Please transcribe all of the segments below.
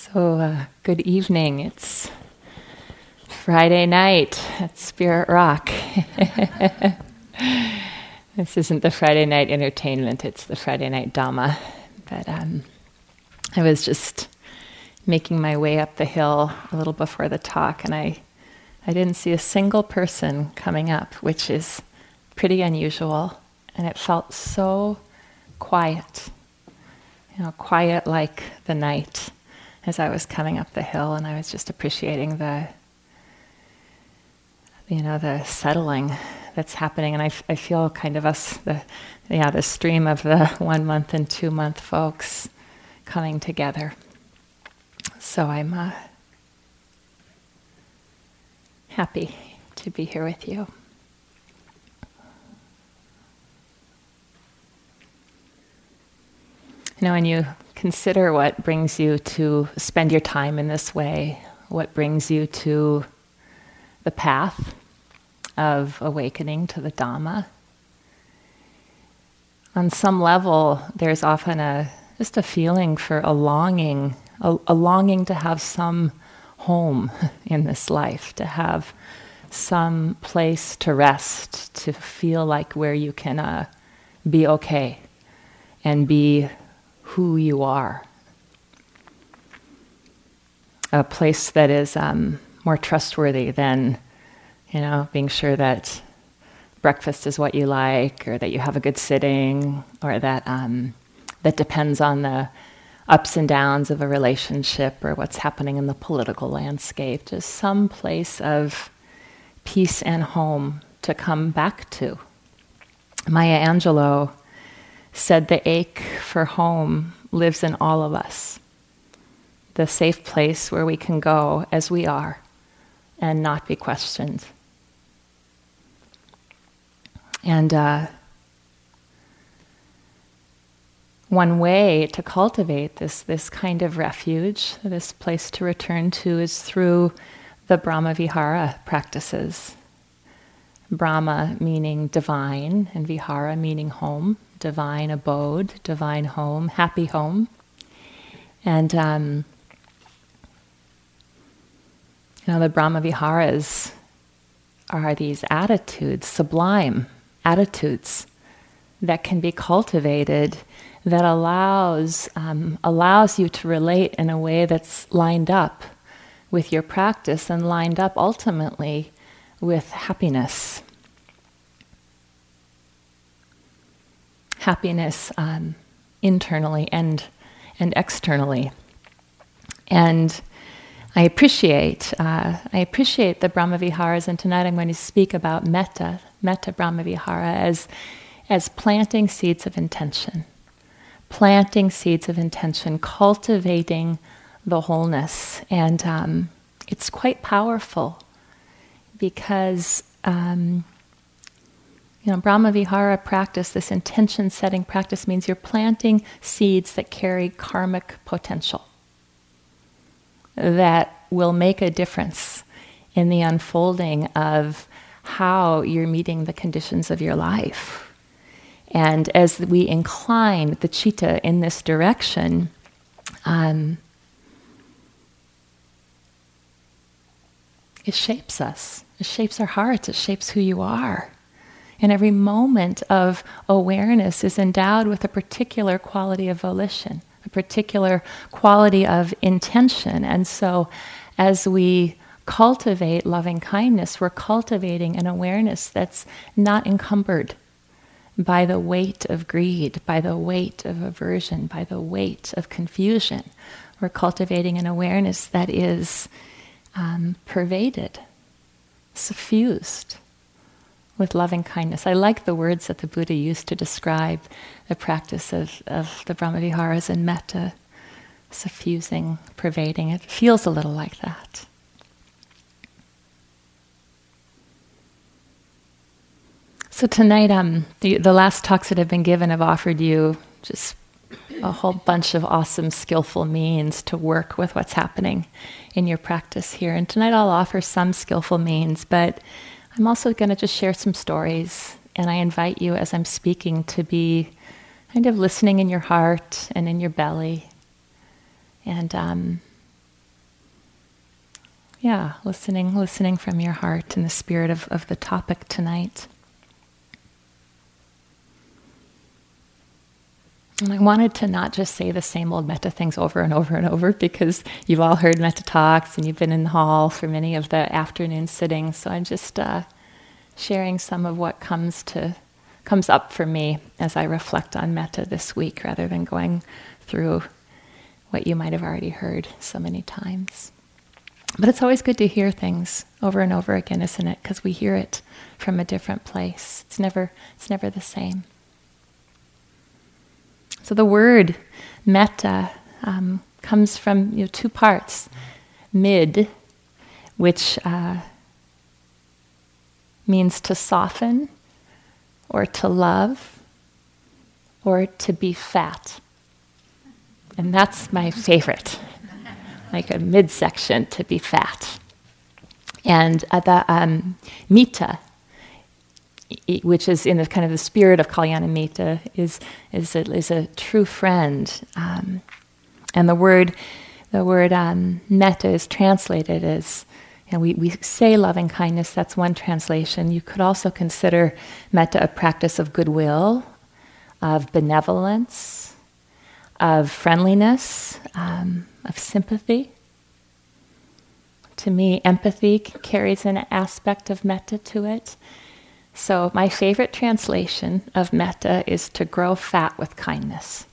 So, uh, good evening. It's Friday night at Spirit Rock. this isn't the Friday night entertainment, it's the Friday night Dhamma. But um, I was just making my way up the hill a little before the talk, and I, I didn't see a single person coming up, which is pretty unusual. And it felt so quiet, you know, quiet like the night as I was coming up the hill, and I was just appreciating the, you know, the settling that's happening, and I, I feel kind of us, the, yeah, the stream of the one month and two month folks coming together. So I'm uh, happy to be here with you. You know, when you consider what brings you to spend your time in this way, what brings you to the path of awakening to the Dhamma. On some level, there's often a just a feeling for a longing, a, a longing to have some home in this life, to have some place to rest, to feel like where you can uh, be okay and be who you are. A place that is um, more trustworthy than, you know, being sure that breakfast is what you like, or that you have a good sitting, or that um, that depends on the ups and downs of a relationship or what's happening in the political landscape. Just some place of peace and home to come back to. Maya Angelou said the ache for home lives in all of us. The safe place where we can go as we are and not be questioned. And uh, one way to cultivate this, this kind of refuge, this place to return to, is through the Brahma Vihara practices. Brahma meaning divine, and Vihara meaning home divine abode, divine home, happy home. And, um, you know, the Brahma Viharas are these attitudes, sublime attitudes that can be cultivated that allows, um, allows you to relate in a way that's lined up with your practice and lined up ultimately with happiness happiness um, internally and and externally. And I appreciate uh, I appreciate the Brahmaviharas, and tonight I'm going to speak about metta, metta Brahmavihara, as as planting seeds of intention, planting seeds of intention, cultivating the wholeness, and um, it's quite powerful because um, you know, Brahma Vihara practice, this intention setting practice, means you're planting seeds that carry karmic potential that will make a difference in the unfolding of how you're meeting the conditions of your life. And as we incline the citta in this direction, um, it shapes us. It shapes our hearts. It shapes who you are. And every moment of awareness is endowed with a particular quality of volition, a particular quality of intention. And so, as we cultivate loving kindness, we're cultivating an awareness that's not encumbered by the weight of greed, by the weight of aversion, by the weight of confusion. We're cultivating an awareness that is um, pervaded, suffused with loving kindness. I like the words that the Buddha used to describe the practice of, of the Brahmaviharas and metta, suffusing, pervading. It feels a little like that. So tonight, um, the, the last talks that have been given have offered you just a whole bunch of awesome, skillful means to work with what's happening in your practice here. And tonight I'll offer some skillful means, but I'm also going to just share some stories, and I invite you as I'm speaking to be kind of listening in your heart and in your belly. And um, yeah, listening, listening from your heart in the spirit of, of the topic tonight. And I wanted to not just say the same old metta things over and over and over because you've all heard metta talks and you've been in the hall for many of the afternoon sittings. So I'm just uh, sharing some of what comes to comes up for me as I reflect on metta this week, rather than going through what you might have already heard so many times. But it's always good to hear things over and over again, isn't it? Because we hear it from a different place. It's never it's never the same. So the word metta um, comes from you know, two parts mid, which uh, means to soften or to love or to be fat. And that's my favorite, like a midsection to be fat. And uh, the um, mitta which is in the kind of the spirit of Kalyanamitta, is is a, is a true friend. Um, and the word the word um, metta is translated as you know, we, we say loving kindness, that's one translation. You could also consider metta a practice of goodwill, of benevolence, of friendliness, um, of sympathy. To me, empathy carries an aspect of metta to it. So, my favorite translation of metta is to grow fat with kindness.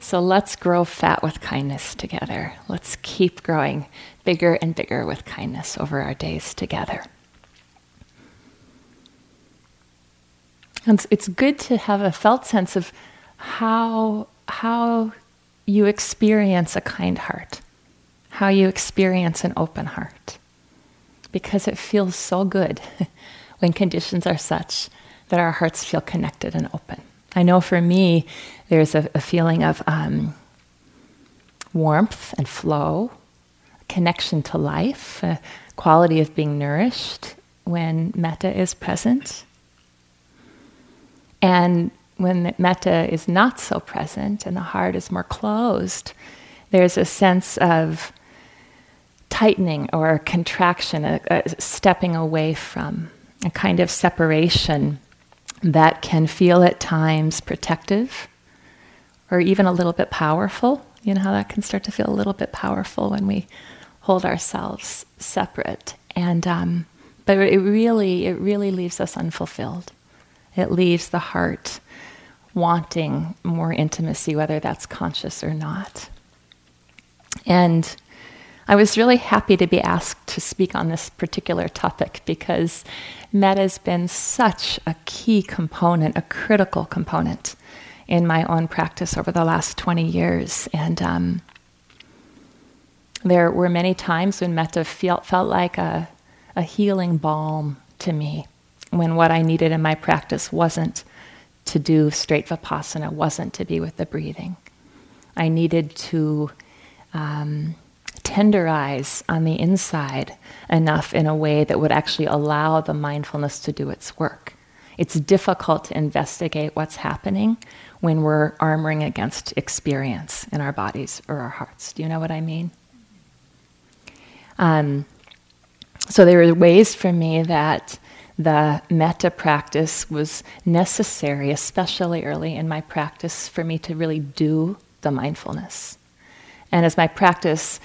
so, let's grow fat with kindness together. Let's keep growing bigger and bigger with kindness over our days together. And it's good to have a felt sense of how, how you experience a kind heart, how you experience an open heart because it feels so good when conditions are such that our hearts feel connected and open. I know for me, there's a, a feeling of um, warmth and flow, connection to life, a quality of being nourished when metta is present. And when metta is not so present and the heart is more closed, there's a sense of tightening or a contraction, a, a stepping away from, a kind of separation that can feel at times protective or even a little bit powerful. You know how that can start to feel a little bit powerful when we hold ourselves separate. And um, but it really, it really leaves us unfulfilled. It leaves the heart wanting more intimacy, whether that's conscious or not. And I was really happy to be asked to speak on this particular topic because metta has been such a key component, a critical component in my own practice over the last 20 years. And um, there were many times when metta felt, felt like a, a healing balm to me, when what I needed in my practice wasn't to do straight vipassana, wasn't to be with the breathing. I needed to. Um, tenderize on the inside enough in a way that would actually allow the mindfulness to do its work. It's difficult to investigate what's happening when we're armoring against experience in our bodies or our hearts. Do you know what I mean? Um, so there were ways for me that the metta practice was necessary, especially early in my practice, for me to really do the mindfulness. And as my practice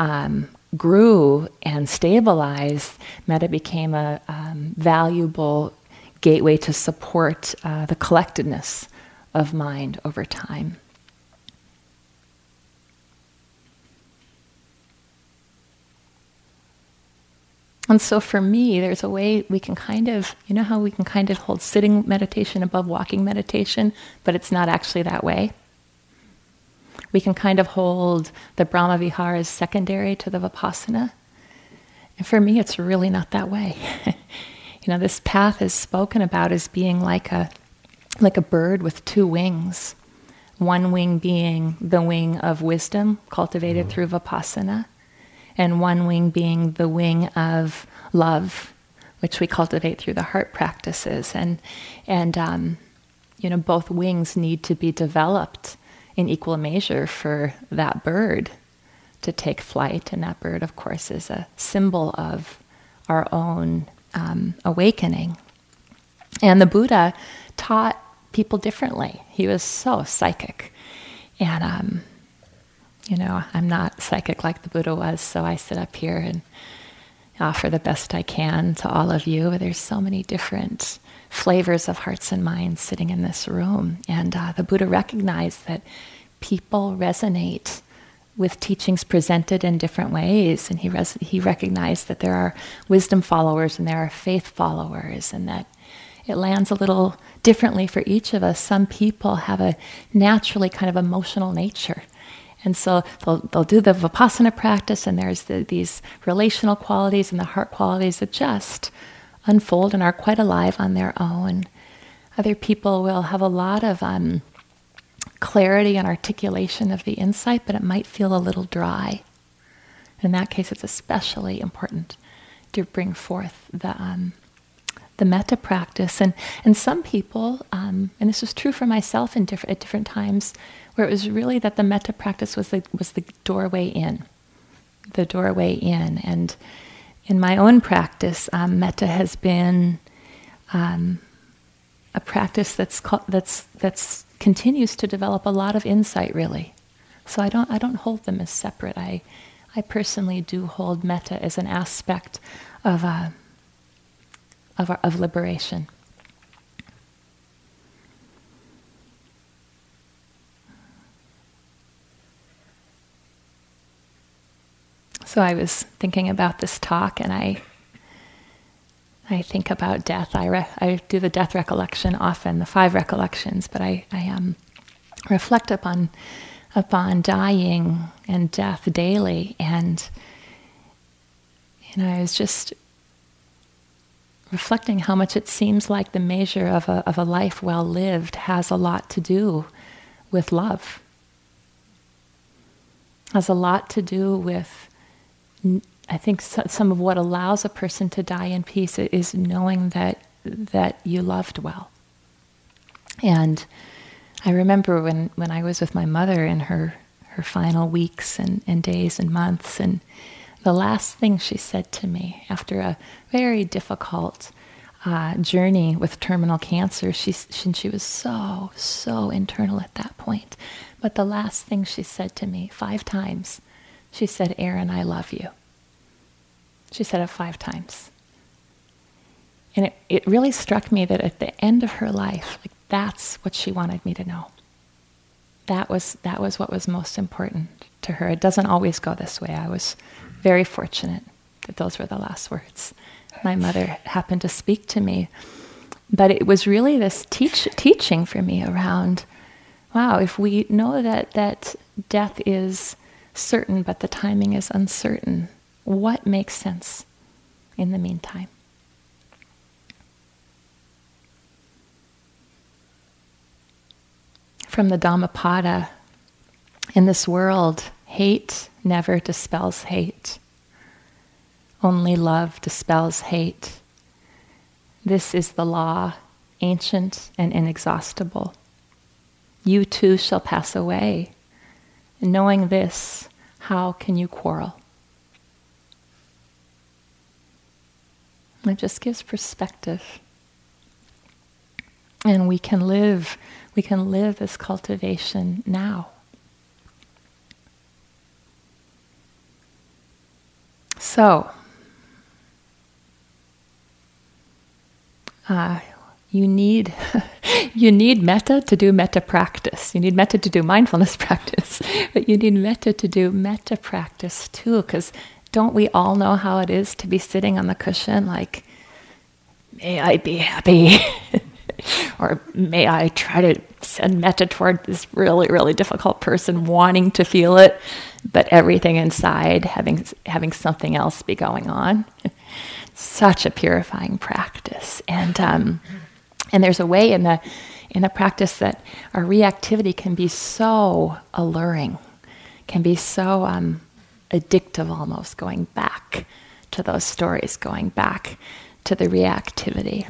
um, grew and stabilized, metta became a um, valuable gateway to support uh, the collectedness of mind over time. And so for me, there's a way we can kind of, you know how we can kind of hold sitting meditation above walking meditation, but it's not actually that way we can kind of hold the Brahma Vihara as secondary to the Vipassana. And for me, it's really not that way. you know, this path is spoken about as being like a, like a bird with two wings. One wing being the wing of wisdom cultivated mm-hmm. through Vipassana, and one wing being the wing of love, which we cultivate through the heart practices. And, and um, you know, both wings need to be developed in equal measure for that bird to take flight, and that bird, of course, is a symbol of our own um, awakening. And the Buddha taught people differently. He was so psychic. And, um, you know, I'm not psychic like the Buddha was, so I sit up here and offer the best I can to all of you. There's so many different flavors of hearts and minds sitting in this room. And uh, the Buddha recognized that people resonate with teachings presented in different ways. And he, res- he recognized that there are wisdom followers and there are faith followers, and that it lands a little differently for each of us. Some people have a naturally kind of emotional nature. And so they'll, they'll do the Vipassana practice, and there's the, these relational qualities and the heart qualities that just unfold and are quite alive on their own. Other people will have a lot of um, clarity and articulation of the insight, but it might feel a little dry. In that case, it's especially important to bring forth the um, the metta practice. And and some people, um, and this was true for myself in at different times, where it was really that the metta practice was the was the doorway in, the doorway in. And in my own practice, um, metta has been um, a practice that's that's that's continues to develop a lot of insight, really. So I don't, I don't hold them as separate. I, I personally do hold metta as an aspect of, uh, of, of liberation. So I was thinking about this talk, and I I think about death. I, re- I do the death recollection often, the five recollections, but I, I um, reflect upon, upon dying and death daily. And, you know, I was just reflecting how much it seems like the measure of a, of a life well lived has a lot to do with love, has a lot to do with I think so, some of what allows a person to die in peace is knowing that that you loved well. And I remember when, when I was with my mother in her, her final weeks and, and days and months, and the last thing she said to me after a very difficult uh, journey with terminal cancer, she, she, she was so, so internal at that point. But the last thing she said to me five times, she said, Erin, I love you. She said it five times. And it, it really struck me that at the end of her life, like that's what she wanted me to know. That was that was what was most important to her. It doesn't always go this way. I was very fortunate that those were the last words my mother happened to speak to me. But it was really this teach, teaching for me around wow, if we know that, that death is certain, but the timing is uncertain, what makes sense in the meantime. From the Dhammapada, in this world, hate never dispels hate. Only love dispels hate. This is the law, ancient and inexhaustible. You too shall pass away. Knowing this, how can you quarrel? It just gives perspective. And we can live, we can live this cultivation now. So, uh, you need you need metta to do metta practice. You need metta to do mindfulness practice, but you need metta to do metta practice too, because don't we all know how it is to be sitting on the cushion like, may I be happy? or may I try to send metta toward this really, really difficult person wanting to feel it, but everything inside having, having something else be going on? Such a purifying practice. And, um, and there's a way in the, in the practice that our reactivity can be so alluring, can be so um, addictive almost, going back to those stories, going back to the reactivity.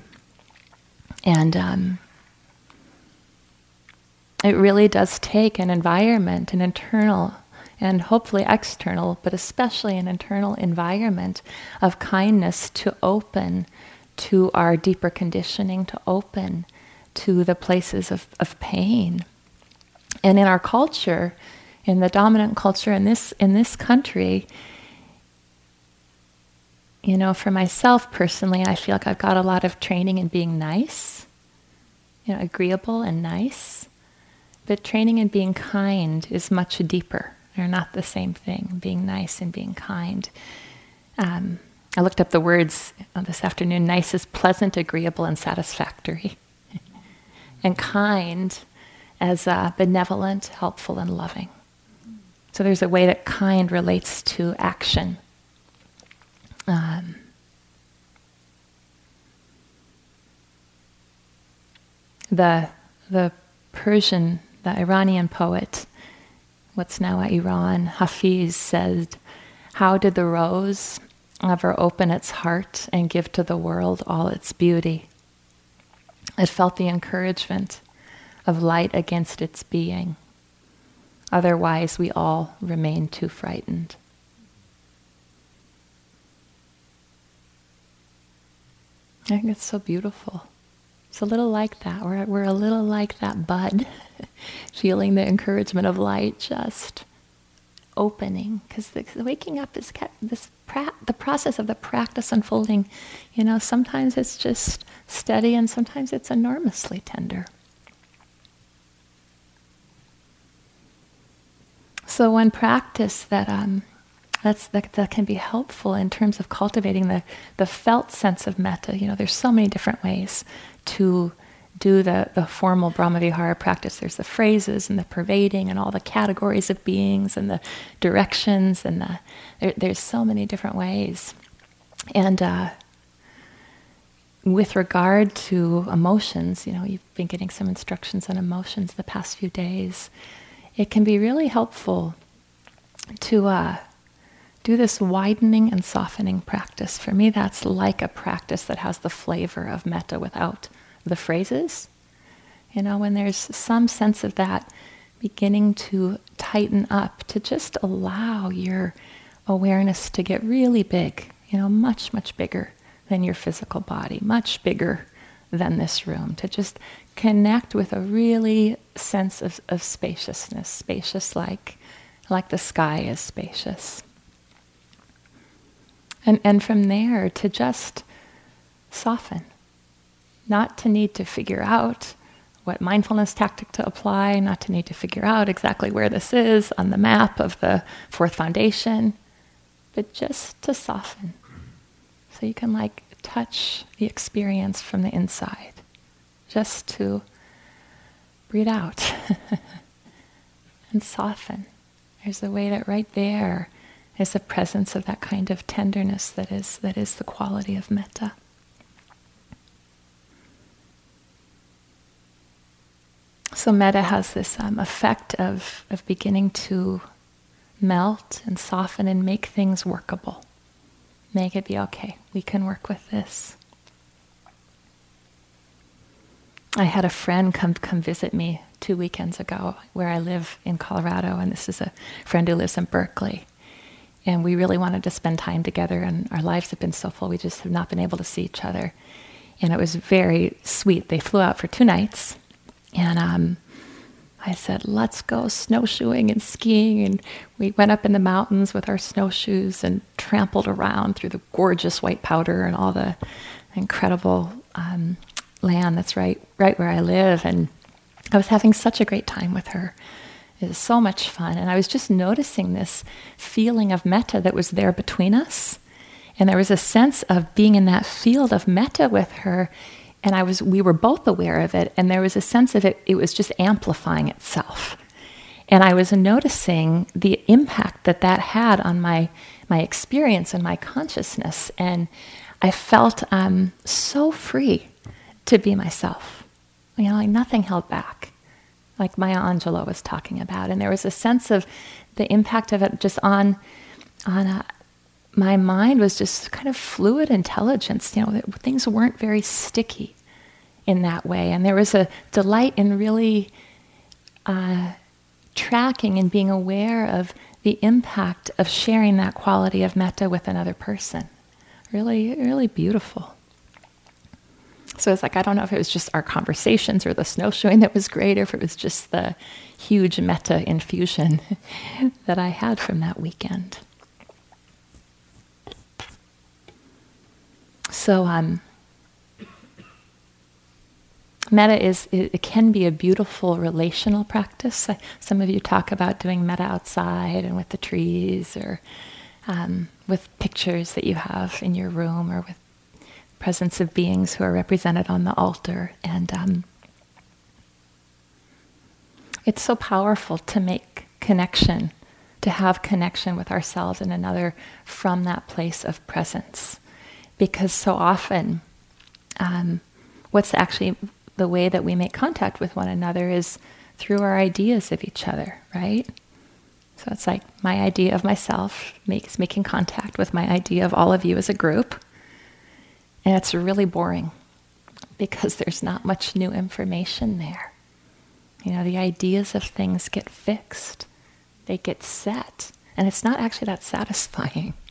And um, it really does take an environment, an internal and hopefully external, but especially an internal environment of kindness to open to our deeper conditioning, to open to the places of, of pain. And in our culture, in the dominant culture in this in this country, you know, for myself personally, I feel like I've got a lot of training in being nice, you know, agreeable and nice. But training in being kind is much deeper. They're not the same thing, being nice and being kind. Um, I looked up the words this afternoon. Nice is pleasant, agreeable, and satisfactory. and kind as uh, benevolent, helpful, and loving. So there's a way that kind relates to action. Um, the the Persian, the Iranian poet, what's now Iran, Hafiz said, "How did the rose ever open its heart and give to the world all its beauty? It felt the encouragement of light against its being. Otherwise, we all remain too frightened." I think it's so beautiful. It's a little like that. We're, we're a little like that bud, feeling the encouragement of light just opening. Because the waking up is this pra- the process of the practice unfolding. You know, sometimes it's just steady, and sometimes it's enormously tender. So one practice that um, that's, that, that can be helpful in terms of cultivating the, the felt sense of metta. You know, there's so many different ways to do the, the formal Brahmavihara practice. There's the phrases and the pervading and all the categories of beings and the directions and the there, there's so many different ways. And uh, with regard to emotions, you know, you've been getting some instructions on emotions the past few days. It can be really helpful to uh, do this widening and softening practice. For me, that's like a practice that has the flavor of metta without the phrases. You know, when there's some sense of that beginning to tighten up, to just allow your awareness to get really big, you know, much, much bigger than your physical body, much bigger than this room, to just connect with a really sense of, of spaciousness, spacious like, like the sky is spacious. And, and from there to just soften, not to need to figure out what mindfulness tactic to apply, not to need to figure out exactly where this is on the map of the fourth foundation, but just to soften. So you can like touch the experience from the inside, just to breathe out and soften. There's a way that right there is the presence of that kind of tenderness that is, that is the quality of metta. So metta has this um, effect of, of beginning to melt and soften and make things workable. Make it be okay. We can work with this. I had a friend come come visit me two weekends ago where I live in Colorado, and this is a friend who lives in Berkeley and we really wanted to spend time together and our lives have been so full we just have not been able to see each other and it was very sweet they flew out for two nights and um, i said let's go snowshoeing and skiing and we went up in the mountains with our snowshoes and trampled around through the gorgeous white powder and all the incredible um, land that's right right where i live and i was having such a great time with her it was so much fun. And I was just noticing this feeling of metta that was there between us. And there was a sense of being in that field of metta with her. And I was we were both aware of it. And there was a sense of it, it was just amplifying itself. And I was noticing the impact that that had on my my experience and my consciousness. And I felt um, so free to be myself. You know, like nothing held back like Maya Angelou was talking about. And there was a sense of the impact of it just on, on a, uh, my mind was just kind of fluid intelligence. You know, things weren't very sticky in that way. And there was a delight in really uh, tracking and being aware of the impact of sharing that quality of metta with another person. Really, really beautiful. So it's like, I don't know if it was just our conversations or the snowshoeing that was great, or if it was just the huge metta infusion that I had from that weekend. So, um, is it, can be a beautiful relational practice. Some of you talk about doing metta outside and with the trees, or um, with pictures that you have in your room, or with presence of beings who are represented on the altar. And um, it's so powerful to make connection, to have connection with ourselves and another from that place of presence. Because so often, um, what's actually the way that we make contact with one another is through our ideas of each other, right? So it's like my idea of myself makes making contact with my idea of all of you as a group. And it's really boring because there's not much new information there. You know, the ideas of things get fixed, they get set, and it's not actually that satisfying.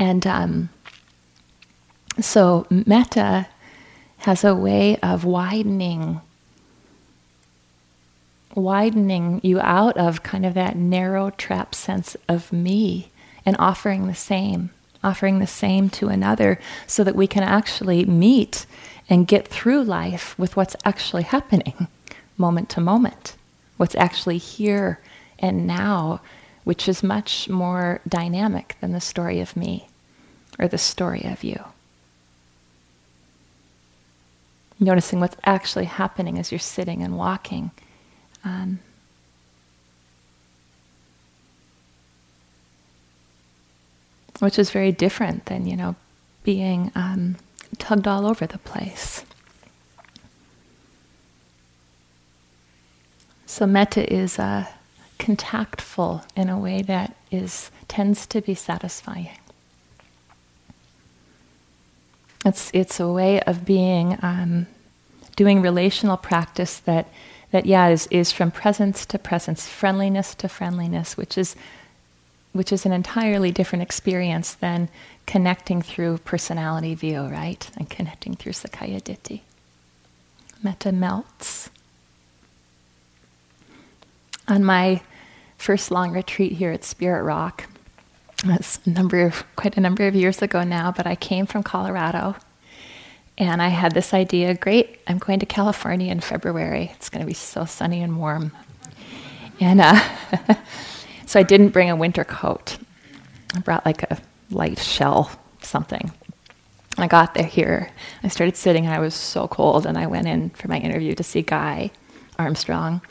And um, so, metta has a way of widening widening you out of kind of that narrow trap sense of me and offering the same offering the same to another so that we can actually meet and get through life with what's actually happening moment to moment, what's actually here and now, which is much more dynamic than the story of me or the story of you. Noticing what's actually happening as you're sitting and walking. Um, which is very different than, you know, being um, tugged all over the place. So metta is uh, contactful in a way that is tends to be satisfying. It's it's a way of being um, doing relational practice that that yeah is is from presence to presence, friendliness to friendliness, which is which is an entirely different experience than connecting through personality view, right? And connecting through Sakkaya Ditthi. Metta melts. On my first long retreat here at Spirit Rock, that's a number of, quite a number of years ago now, but I came from Colorado and I had this idea great, I'm going to California in February. It's going to be so sunny and warm. And uh, So I didn't bring a winter coat. I brought like a light shell something. I got there here. I started sitting and I was so cold and I went in for my interview to see Guy Armstrong,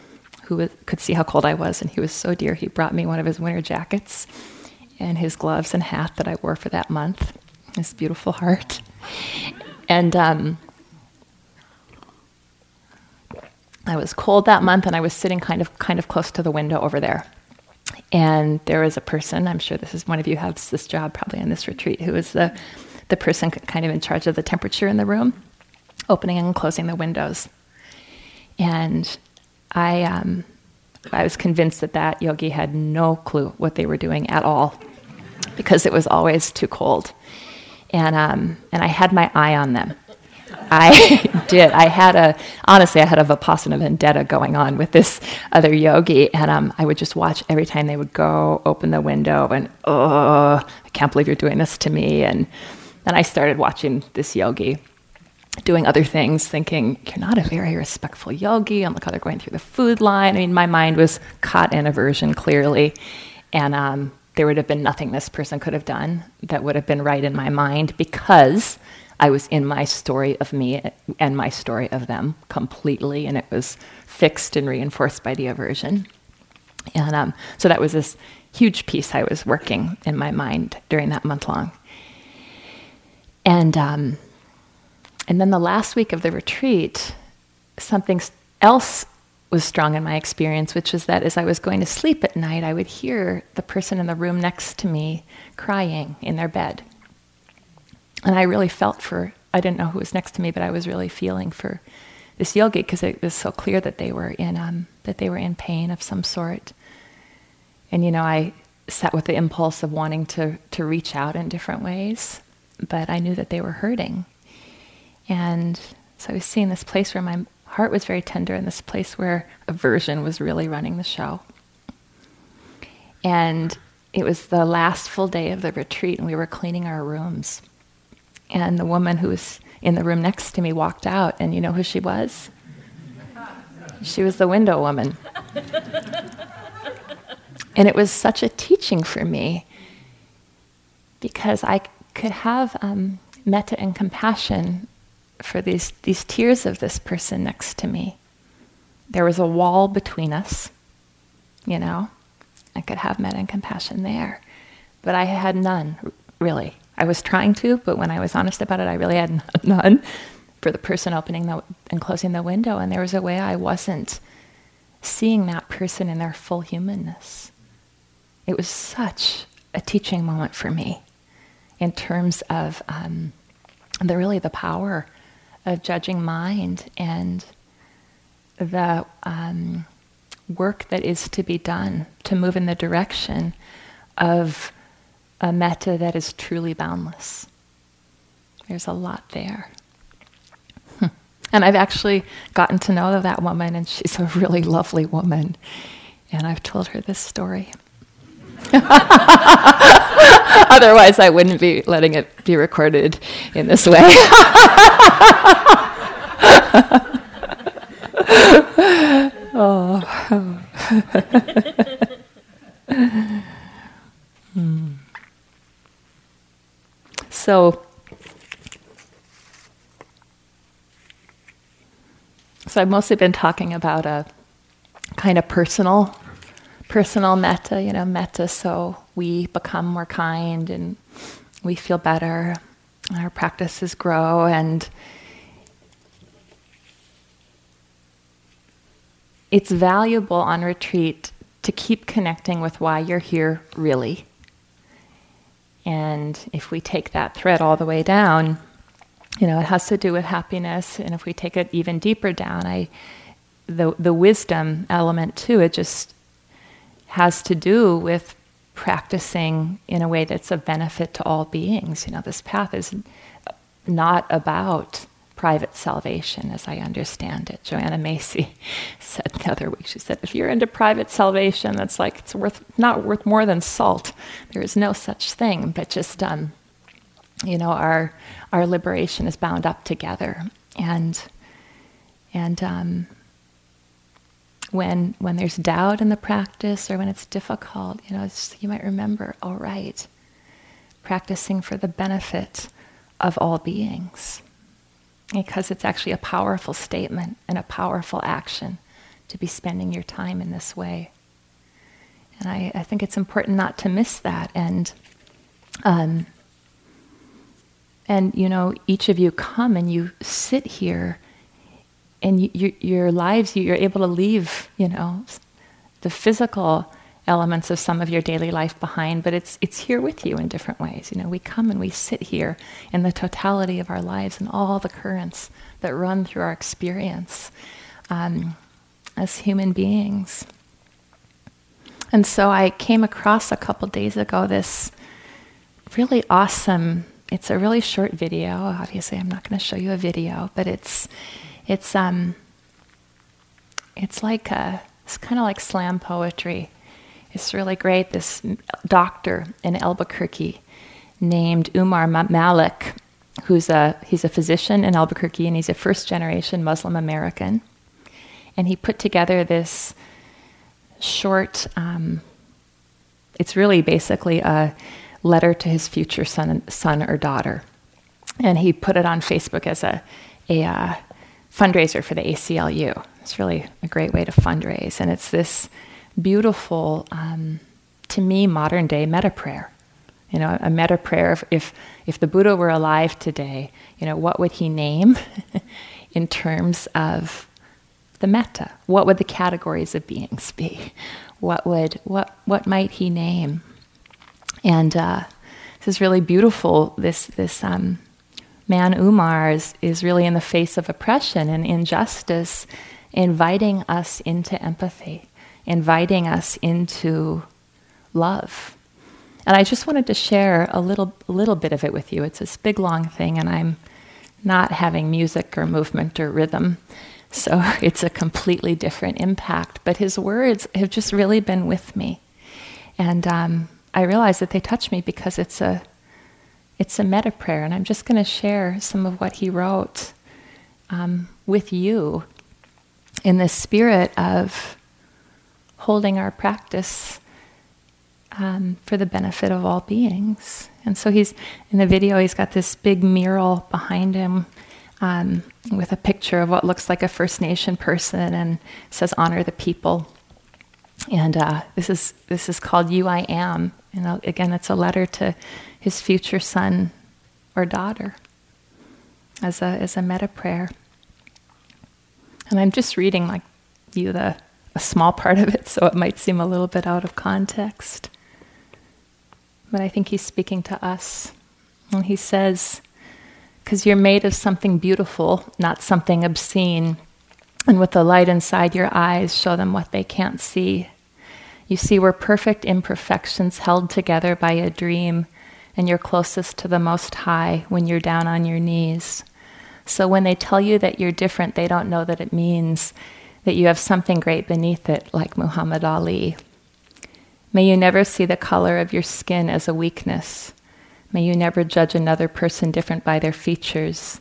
who could see how cold I was and he was so dear. He brought me one of his winter jackets and his gloves and hat that I wore for that month. His beautiful heart. And um, I was cold that month and I was sitting kind of kind of close to the window over there. And there was a person, I'm sure this is one of you has this job probably on this retreat, who was the, the person kind of in charge of the temperature in the room, opening and closing the windows. And I, um, I was convinced that that yogi had no clue what they were doing at all because it was always too cold. And, um, and I had my eye on them. I did. I had a honestly, I had a vipassana vendetta going on with this other yogi, and um, I would just watch every time they would go open the window, and oh, I can't believe you're doing this to me. And then I started watching this yogi doing other things, thinking you're not a very respectful yogi. And look how they're going through the food line. I mean, my mind was caught in aversion clearly, and um, there would have been nothing this person could have done that would have been right in my mind because I was in my story of me and my story of them completely, and it was fixed and reinforced by the aversion. And um, so that was this huge piece I was working in my mind during that month long. And um, and then the last week of the retreat, something else was strong in my experience, which is that as I was going to sleep at night, I would hear the person in the room next to me crying in their bed. And I really felt for, I didn't know who was next to me, but I was really feeling for this yogi because it was so clear that they were in um, that they were in pain of some sort. And you know, I sat with the impulse of wanting to to reach out in different ways, but I knew that they were hurting. And so I was seeing this place where my heart was very tender and this place where aversion was really running the show. And it was the last full day of the retreat, and we were cleaning our rooms. And the woman who was in the room next to me walked out, and you know who she was? She was the window woman. and it was such a teaching for me because I could have um, metta and compassion for these, these tears of this person next to me. There was a wall between us, you know. I could have met and compassion there. But I had none, really. I was trying to, but when I was honest about it, I really had none for the person opening the, and closing the window. And there was a way I wasn't seeing that person in their full humanness. It was such a teaching moment for me in terms of um, the really the power of judging mind and the um, work that is to be done to move in the direction of a metta that is truly boundless. There's a lot there. Hmm. And I've actually gotten to know that woman, and she's a really lovely woman. And I've told her this story. Otherwise, I wouldn't be letting it be recorded in this way. oh. hmm. So, so I've mostly been talking about a kind of personal personal metta, you know, metta so we become more kind and we feel better, our practices grow and it's valuable on retreat to keep connecting with why you're here really. And if we take that thread all the way down, you know, it has to do with happiness. And if we take it even deeper down, I, the the wisdom element too, it just has to do with practicing in a way that's of benefit to all beings. You know, this path is not about private salvation, as I understand it. Joanna Macy said the other week, she said, if you're into private salvation, that's like, it's worth, not worth more than salt. There is no such thing, but just, um, you know, our, our liberation is bound up together. And, and, um, when when there's doubt in the practice or when it's difficult, you know, you might remember, all right, practicing for the benefit of all beings. Because it's actually a powerful statement and a powerful action to be spending your time in this way. And I, I think it's important not to miss that. And um, and you know, each of you come and you sit here and you, you, your lives, you're able to leave, you know, the physical elements of some of your daily life behind, but it's, it's here with you in different ways. You know, we come and we sit here in the totality of our lives and all the currents that run through our experience um, as human beings. And so I came across a couple days ago this really awesome, it's a really short video. Obviously, I'm not going to show you a video, but it's it's um, it's like a, it's kind of like slam poetry. It's really great. This doctor in Albuquerque named Umar Malik, who's a he's a physician in Albuquerque and he's a first generation Muslim American, and he put together this short. Um, it's really basically a letter to his future son, son or daughter, and he put it on Facebook as a a uh, fundraiser for the ACLU. It's really a great way to fundraise. And it's this beautiful, um, to me, modern day metta prayer. You know, a metta prayer. If, if, if the Buddha were alive today, you know, what would he name in terms of the metta? What would the categories of beings be? What would what what might he name? And uh, this is really beautiful. This this um, Man Umar is, is really in the face of oppression and injustice, inviting us into empathy, inviting us into love. And I just wanted to share a little, little bit of it with you. It's this big, long thing, and I'm not having music or movement or rhythm. So it's a completely different impact. But his words have just really been with me. And um, I realize that they touch me because it's a, it's a metta prayer. And I'm just going to share some of what he wrote um, with you in the spirit of holding our practice um, for the benefit of all beings. And so he's in the video, he's got this big mural behind him um, with a picture of what looks like a First Nation person and says, Honor the people. And uh, this, is, this is called You I Am. And again, it's a letter to his future son or daughter as a, as a metta prayer. And I'm just reading like you the a small part of it, so it might seem a little bit out of context. But I think he's speaking to us. And he says, because you're made of something beautiful, not something obscene. And with the light inside your eyes, show them what they can't see. You see, we're perfect imperfections held together by a dream, and you're closest to the Most High when you're down on your knees. So when they tell you that you're different, they don't know that it means that you have something great beneath it, like Muhammad Ali. May you never see the color of your skin as a weakness. May you never judge another person different by their features.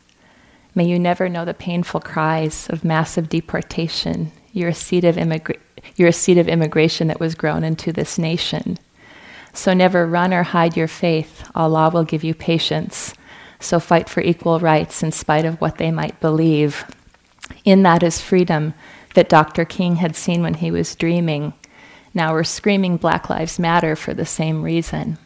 May you never know the painful cries of massive deportation. You're a seed of, immigra- you're a seed of immigration that was grown into this nation. So never run or hide your faith. Allah will give you patience. So fight for equal rights in spite of what they might believe. In that is freedom that Dr. King had seen when he was dreaming now we're screaming Black Lives Matter for the same reason.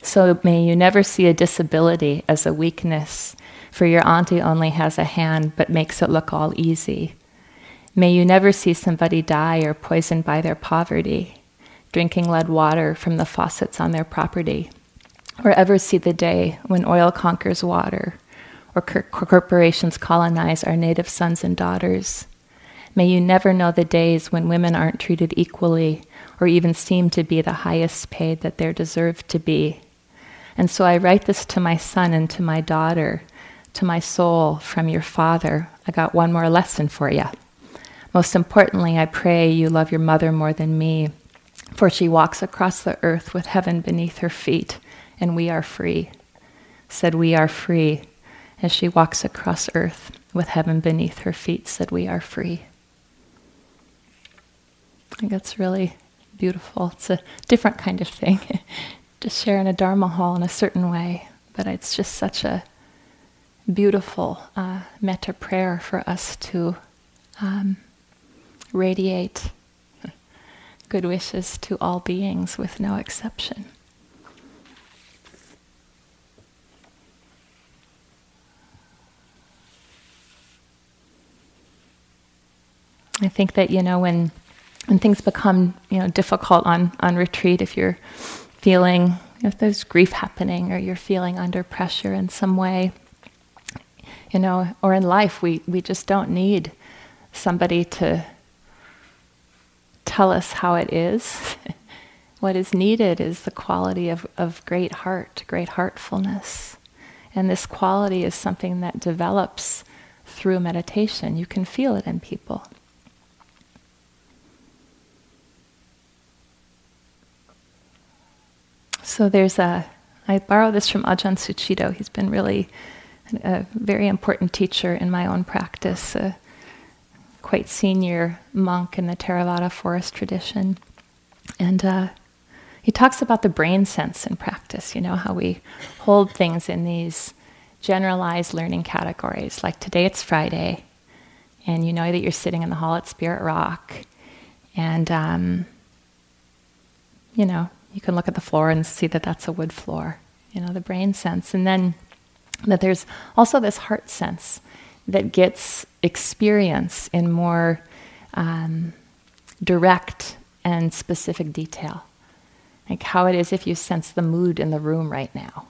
So may you never see a disability as a weakness, for your auntie only has a hand but makes it look all easy. May you never see somebody die or poisoned by their poverty, drinking lead water from the faucets on their property, or ever see the day when oil conquers water, or corporations colonize our native sons and daughters. May you never know the days when women aren't treated equally or even seem to be the highest paid that they're deserved to be. And so I write this to my son and to my daughter, to my soul from your father. I got one more lesson for you. Most importantly, I pray you love your mother more than me, for she walks across the earth with heaven beneath her feet, and we are free. Said, We are free. As she walks across earth with heaven beneath her feet, said, We are free. I think that's really beautiful. It's a different kind of thing to share in a Dharma hall in a certain way, but it's just such a beautiful uh, metta prayer for us to um, radiate good wishes to all beings with no exception. I think that, you know, when when things become you know difficult on on retreat if you're feeling if there's grief happening or you're feeling under pressure in some way you know or in life we we just don't need somebody to tell us how it is. What is needed is the quality of, of great heart great heartfulness. And this quality is something that develops through meditation. You can feel it in people. So there's a, I borrow this from Ajahn Sucitto. He's been really a very important teacher in my own practice, a quite senior monk in the Theravada forest tradition. And uh, he talks about the brain sense in practice, you know, how we hold things in these generalized learning categories. Like today it's Friday, and you know that you're sitting in the hall at Spirit Rock, and, um, you know, you can look at the floor and see that that's a wood floor, you know, the brain sense. And then that there's also this heart sense that gets experience in more um, direct and specific detail. Like how it is if you sense the mood in the room right now.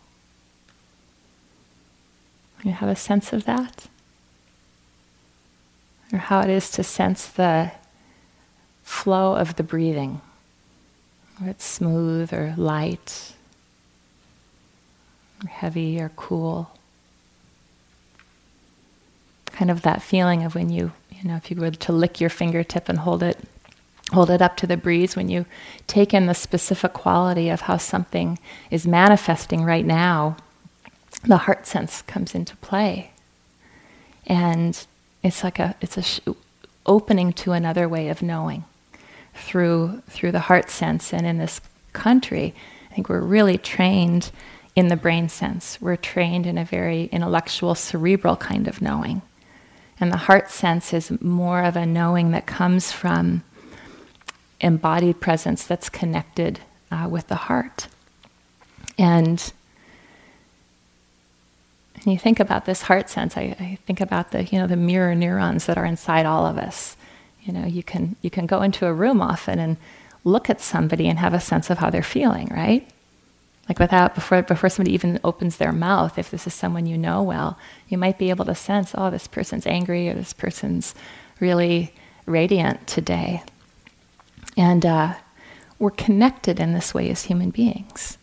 You have a sense of that? Or how it is to sense the flow of the breathing. Whether it's smooth or light, or heavy or cool. Kind of that feeling of when you, you know, if you were to lick your fingertip and hold it hold it up to the breeze when you take in the specific quality of how something is manifesting right now the heart sense comes into play. And it's like a it's a sh- opening to another way of knowing through through the heart sense. And in this country i think we're really trained in the brain sense. We're trained in a very intellectual cerebral kind of knowing and the heart sense is more of a knowing that comes from embodied presence that's connected uh, with the heart and and you think about this heart sense, I, I, think about the, you know, the mirror neurons that are inside all of us. You know, you can, you can go into a room often and look at somebody and have a sense of how they're feeling, right? Like without, before, before somebody even opens their mouth, if this is someone you know well, you might be able to sense, oh, this person's angry or this person's really radiant today. And uh, we're connected in this way as human beings.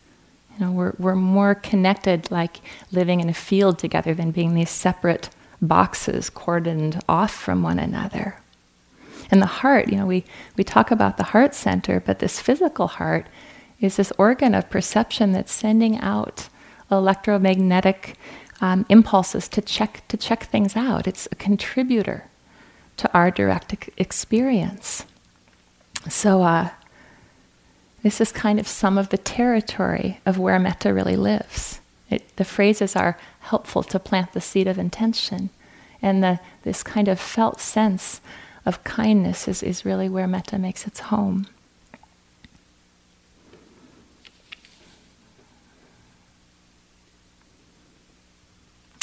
You know, we're, we're more connected like living in a field together than being these separate boxes cordoned off from one another. And the heart, you know, we, we talk about the heart center, but this physical heart is this organ of perception that's sending out electromagnetic um, impulses to check to check things out. It's a contributor to our direct experience. So, uh, this is kind of some of the territory of where metta really lives. It, the phrases are helpful to plant the seed of intention. And the, this kind of felt sense of kindness is, is really where metta makes its home.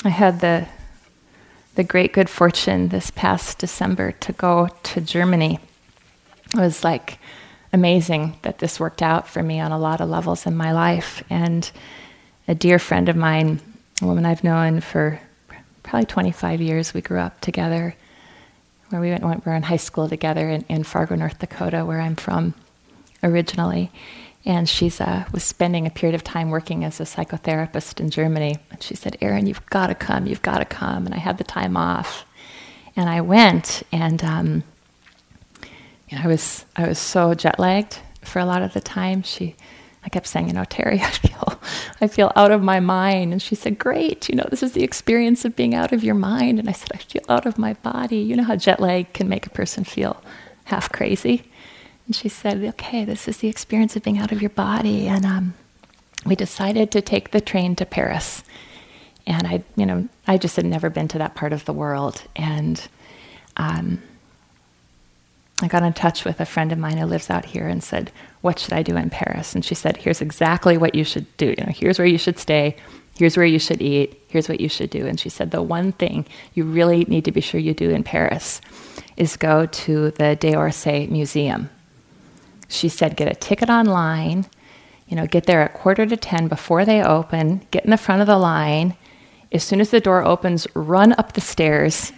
I had the, the great good fortune this past December to go to Germany. It was like amazing that this worked out for me on a lot of levels in my life. And a dear friend of mine, a woman I've known for probably 25 years, we grew up together, where we went, we were in high school together in, in Fargo, North Dakota, where I'm from originally. And she uh, was spending a period of time working as a psychotherapist in Germany. And she said, Erin, you've got to come, you've got to come. And I had the time off. And I went, and um, you know, I was I was so jet lagged for a lot of the time. She, I kept saying, you know, Terry, I feel I feel out of my mind, and she said, great, you know, this is the experience of being out of your mind. And I said, I feel out of my body. You know how jet lag can make a person feel half crazy. And she said, okay, this is the experience of being out of your body. And um, we decided to take the train to Paris. And I, you know, I just had never been to that part of the world, and. Um, I got in touch with a friend of mine who lives out here and said, What should I do in Paris? And she said, Here's exactly what you should do. You know, here's where you should stay. Here's where you should eat. Here's what you should do. And she said, The one thing you really need to be sure you do in Paris is go to the d'Orsay Museum. She said, Get a ticket online, you know, get there at quarter to 10 before they open, get in the front of the line. As soon as the door opens, run up the stairs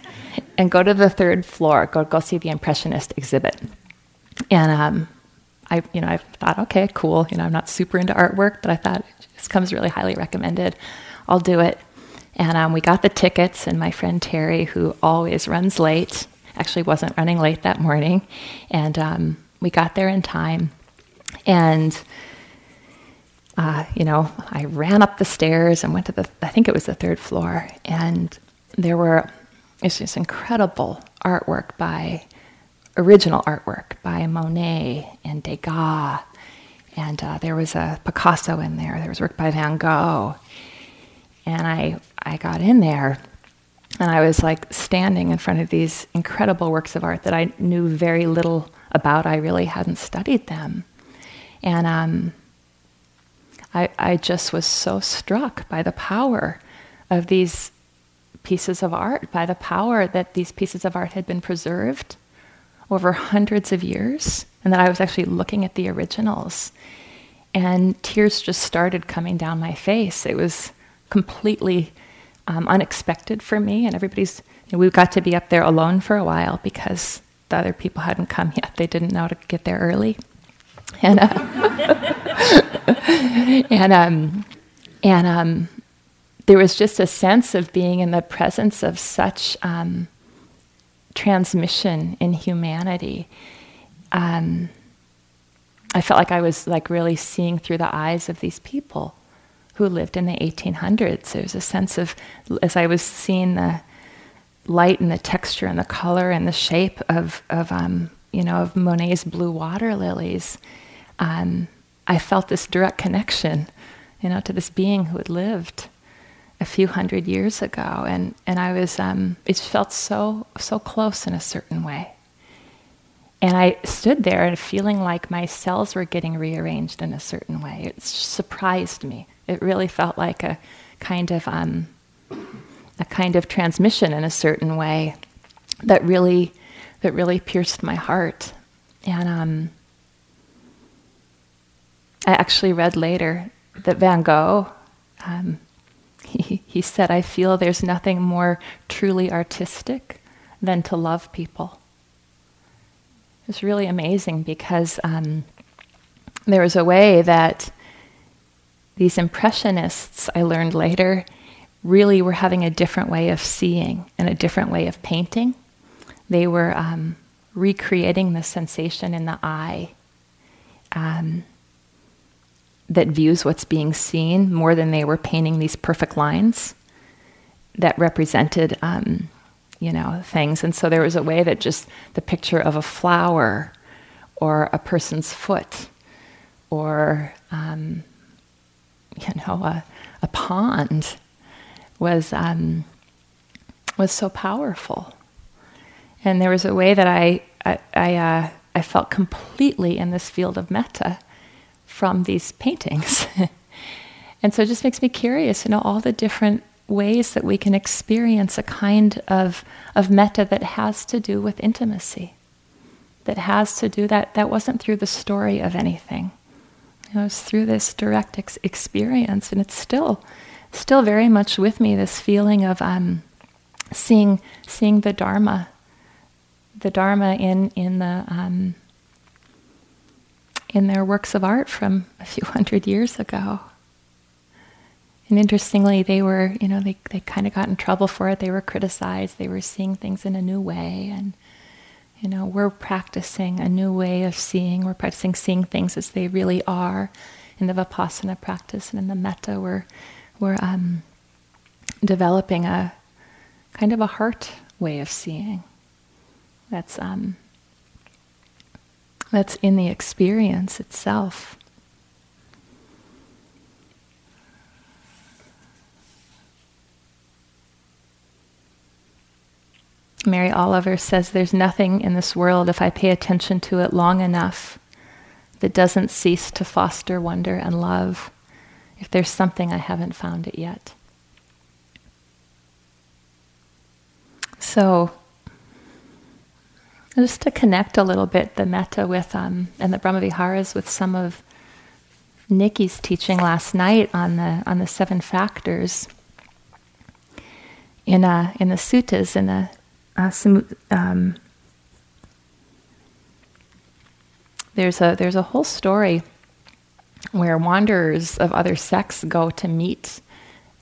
and go to the third floor, go, go see the Impressionist exhibit. And um, I, you know, I thought, okay, cool. You know, I'm not super into artwork, but I thought this comes really highly recommended. I'll do it. And um, we got the tickets, and my friend Terry, who always runs late, actually wasn't running late that morning. And um, we got there in time. And, uh, you know, I ran up the stairs and went to the, I think it was the third floor. And there were it's this incredible artwork by original artwork by Monet and Degas, and uh, there was a Picasso in there. There was work by Van Gogh, and I I got in there, and I was like standing in front of these incredible works of art that I knew very little about. I really hadn't studied them, and um, I I just was so struck by the power of these pieces of art, by the power that these pieces of art had been preserved over hundreds of years, and that I was actually looking at the originals. And tears just started coming down my face. It was completely um, unexpected for me, and everybody's. You know, we got to be up there alone for a while because the other people hadn't come yet. They didn't know to get there early, and uh, and um, and um, there was just a sense of being in the presence of such um, transmission in humanity. Um, I felt like I was like really seeing through the eyes of these people who lived in the 1800s. There was a sense of, as I was seeing the light and the texture and the color and the shape of, of um, you know, of Monet's blue water lilies, um, I felt this direct connection, you know, to this being who had lived a few hundred years ago, and and I was, um, it felt so so close in a certain way. And I stood there and feeling like my cells were getting rearranged in a certain way. It surprised me. It really felt like a kind of um, a kind of transmission in a certain way that really that really pierced my heart. And um, I actually read later that Van Gogh. Um, he, he said, I feel there's nothing more truly artistic than to love people. It's really amazing because um, there was a way that these impressionists, I learned later, really were having a different way of seeing and a different way of painting. They were um, recreating the sensation in the eye um, that views what's being seen more than they were painting these perfect lines that represented um, you know, things. And so there was a way that just the picture of a flower or a person's foot or, um, you know, a, a pond was, um, was so powerful. And there was a way that I, I, I, uh, I felt completely in this field of metta from these paintings. and so it just makes me curious, you know, all the different ways that we can experience a kind of, of metta that has to do with intimacy, that has to do that, that wasn't through the story of anything. It was through this direct ex- experience, and it's still, still very much with me. This feeling of um, seeing, seeing the Dharma, the Dharma in in the um, in their works of art from a few hundred years ago. And interestingly, they were, you know, they, they kind of got in trouble for it. They were criticized. They were seeing things in a new way. And, you know, we're practicing a new way of seeing. We're practicing seeing things as they really are in the Vipassana practice. And in the Metta, we're, we're um, developing a kind of a heart way of seeing. That's, um, that's in the experience itself. Mary Oliver says, There's nothing in this world, if I pay attention to it long enough, that doesn't cease to foster wonder and love. If there's something, I haven't found it yet. So, just to connect a little bit the metta with um, and the Brahmaviharas with some of Nikki's teaching last night on the on the seven factors in uh, in the suttas in the uh, um, there's a there's a whole story where wanderers of other sects go to meet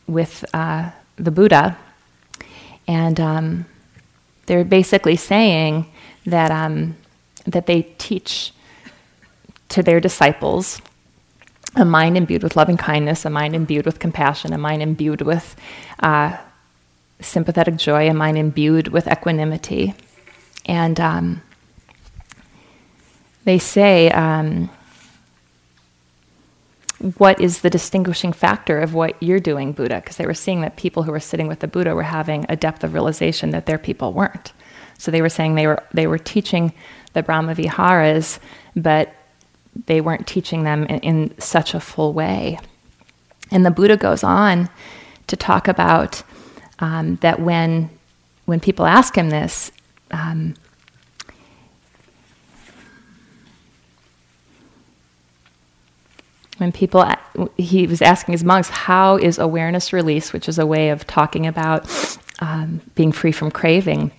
with uh, the Buddha, and um, they're basically saying that um, that they teach to their disciples a mind imbued with loving kindness, a mind imbued with compassion, a mind imbued with uh, sympathetic joy, a mind imbued with equanimity. And um, they say, um, what is the distinguishing factor of what you're doing, Buddha? Because they were seeing that people who were sitting with the Buddha were having a depth of realization that their people weren't. So they were saying they were they were teaching the Brahma Viharas, but they weren't teaching them in, in such a full way. And the Buddha goes on to talk about um, that when when people ask him this, um, when people, he was asking his monks, how is awareness release, which is a way of talking about um, being free from craving,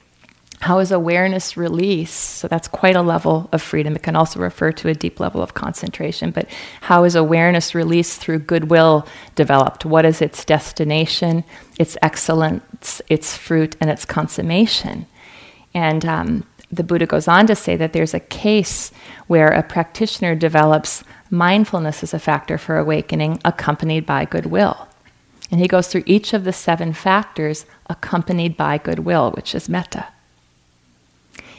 how is awareness release? So that's quite a level of freedom. It can also refer to a deep level of concentration. But how is awareness release through goodwill developed? What is its destination, its excellence, its fruit, and its consummation? And um, the Buddha goes on to say that there's a case where a practitioner develops mindfulness is a factor for awakening, accompanied by goodwill. And he goes through each of the seven factors accompanied by goodwill, which is metta.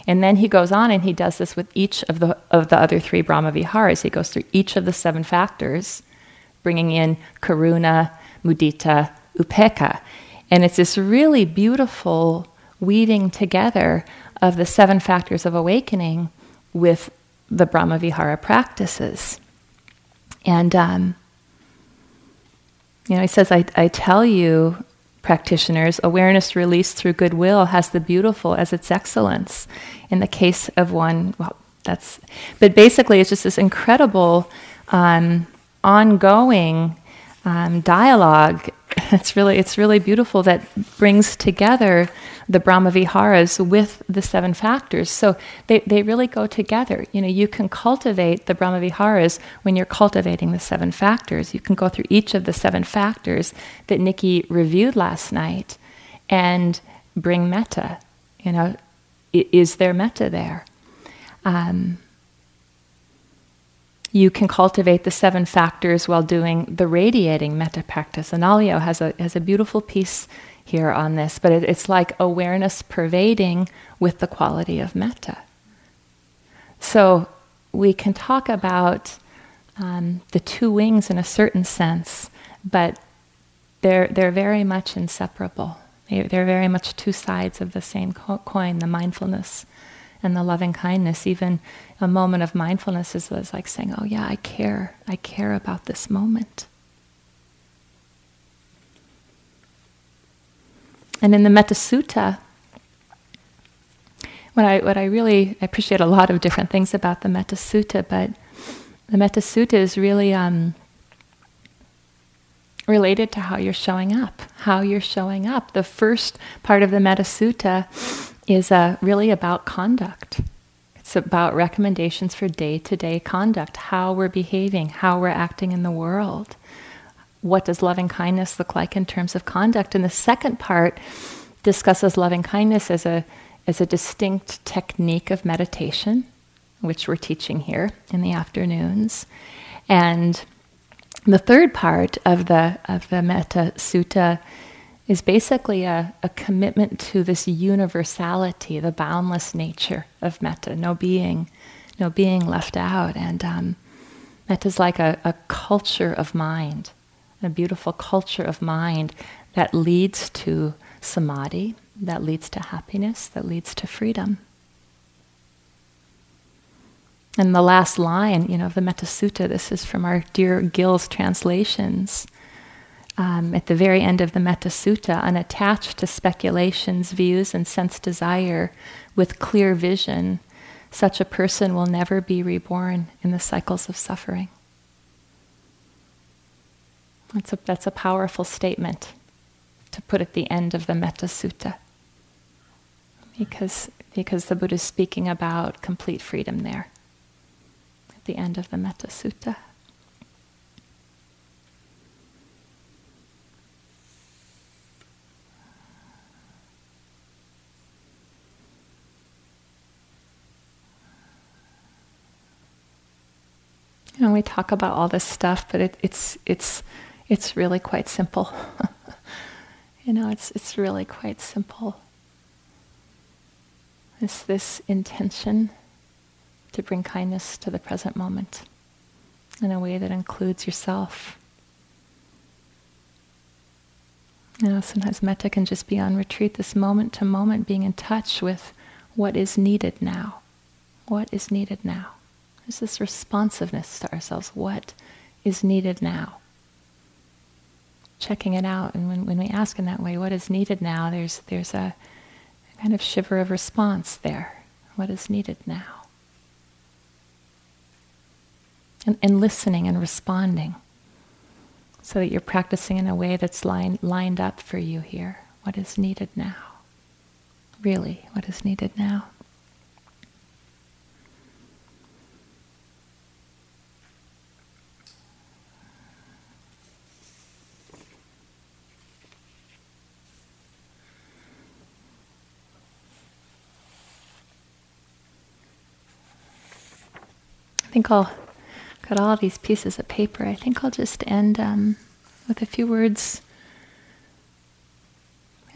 And then he goes on and he does this with each of the, of the other three Brahma Viharas. He goes through each of the seven factors, bringing in karuna, mudita, upekkha. And it's this really beautiful weaving together of the seven factors of awakening with the Brahma Vihara practices. And, um, you know, he says, I, I tell you, practitioners, awareness released through goodwill has the beautiful as its excellence. In the case of one, well, that's, but basically, it's just this incredible, um, ongoing um, dialogue. It's really, it's really beautiful that brings together the Brahma Viharas with the seven factors. So they, they really go together. You know, you can cultivate the Brahma Viharas when you're cultivating the seven factors. You can go through each of the seven factors that Nikki reviewed last night and bring metta. You know, is there metta there? Um, you can cultivate the seven factors while doing the radiating metta practice. Analayo has a, has a beautiful piece here on this, but it, it's like awareness pervading with the quality of metta. So we can talk about um, the two wings in a certain sense, but they're, they're very much inseparable. They, they're very much two sides of the same co- coin the mindfulness and the loving kindness. Even a moment of mindfulness is, is like saying, Oh, yeah, I care. I care about this moment. And in the Metta Sutta, what I, what I really appreciate a lot of different things about the Metta Sutta, but the Metta Sutta is really um, related to how you're showing up. How you're showing up. The first part of the Metta Sutta is uh, really about conduct. It's about recommendations for day to day conduct, how we're behaving, how we're acting in the world what does loving kindness look like in terms of conduct? And the second part discusses loving kindness as a, as a distinct technique of meditation, which we're teaching here in the afternoons. And the third part of the, of the Metta Sutta is basically a, a commitment to this universality, the boundless nature of metta, no being, no being left out. And um, metta is like a, a culture of mind a beautiful culture of mind that leads to samadhi, that leads to happiness, that leads to freedom. And the last line, you know, of the Metta Sutta, this is from our dear Gil's translations. Um, at the very end of the Metta Sutta, unattached to speculations, views, and sense desire, with clear vision, such a person will never be reborn in the cycles of suffering. That's a, that's a powerful statement to put at the end of the Metta Sutta. Because, because the Buddha is speaking about complete freedom there at the end of the Metta Sutta. And we talk about all this stuff, but it, it's it's it's really quite simple. you know, it's, it's really quite simple. It's this intention to bring kindness to the present moment in a way that includes yourself. You know, sometimes metta can just be on retreat, this moment to moment, being in touch with what is needed now. What is needed now? There's this responsiveness to ourselves. What is needed now? Checking it out. And when, when we ask in that way, what is needed now, there's, there's a kind of shiver of response there. What is needed now? and, and listening and responding so that you're practicing in a way that's line, lined up for you here. What is needed now? Really, what is needed now? I think I'll got all these pieces of paper. I think I'll just end um, with a few words.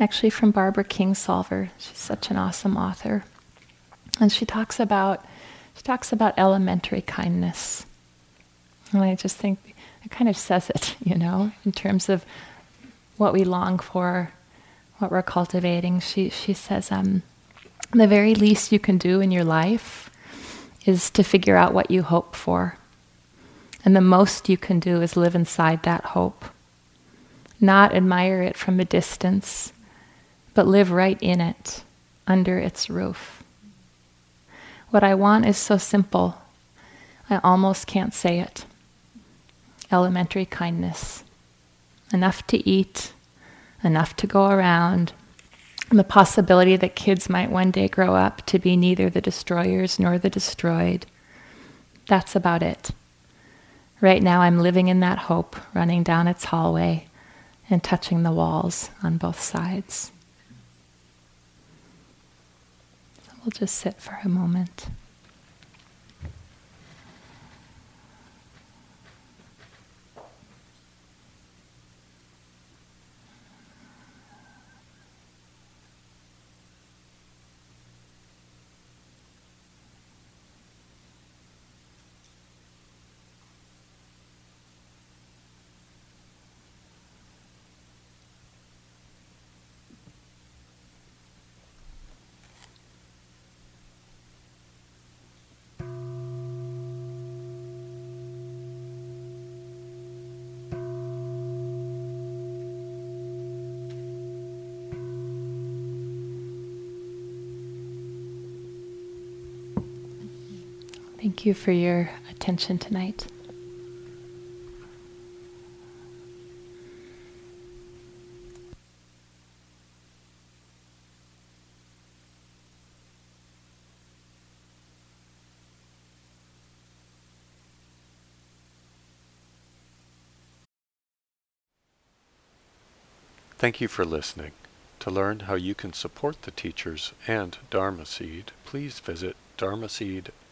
Actually, from Barbara Kingsolver. She's such an awesome author, and she talks about she talks about elementary kindness. And I just think it kind of says it, you know, in terms of what we long for, what we're cultivating. She she says, um, the very least you can do in your life is to figure out what you hope for. And the most you can do is live inside that hope. Not admire it from a distance, but live right in it, under its roof. What I want is so simple, I almost can't say it. Elementary kindness. Enough to eat, enough to go around, the possibility that kids might one day grow up to be neither the destroyers nor the destroyed. That's about it. Right now, I'm living in that hope, running down its hallway and touching the walls on both sides. We'll just sit for a moment. Thank you for your attention tonight. Thank you for listening. To learn how you can support the teachers and Dharma Seed, please visit dharma dharmaseed.org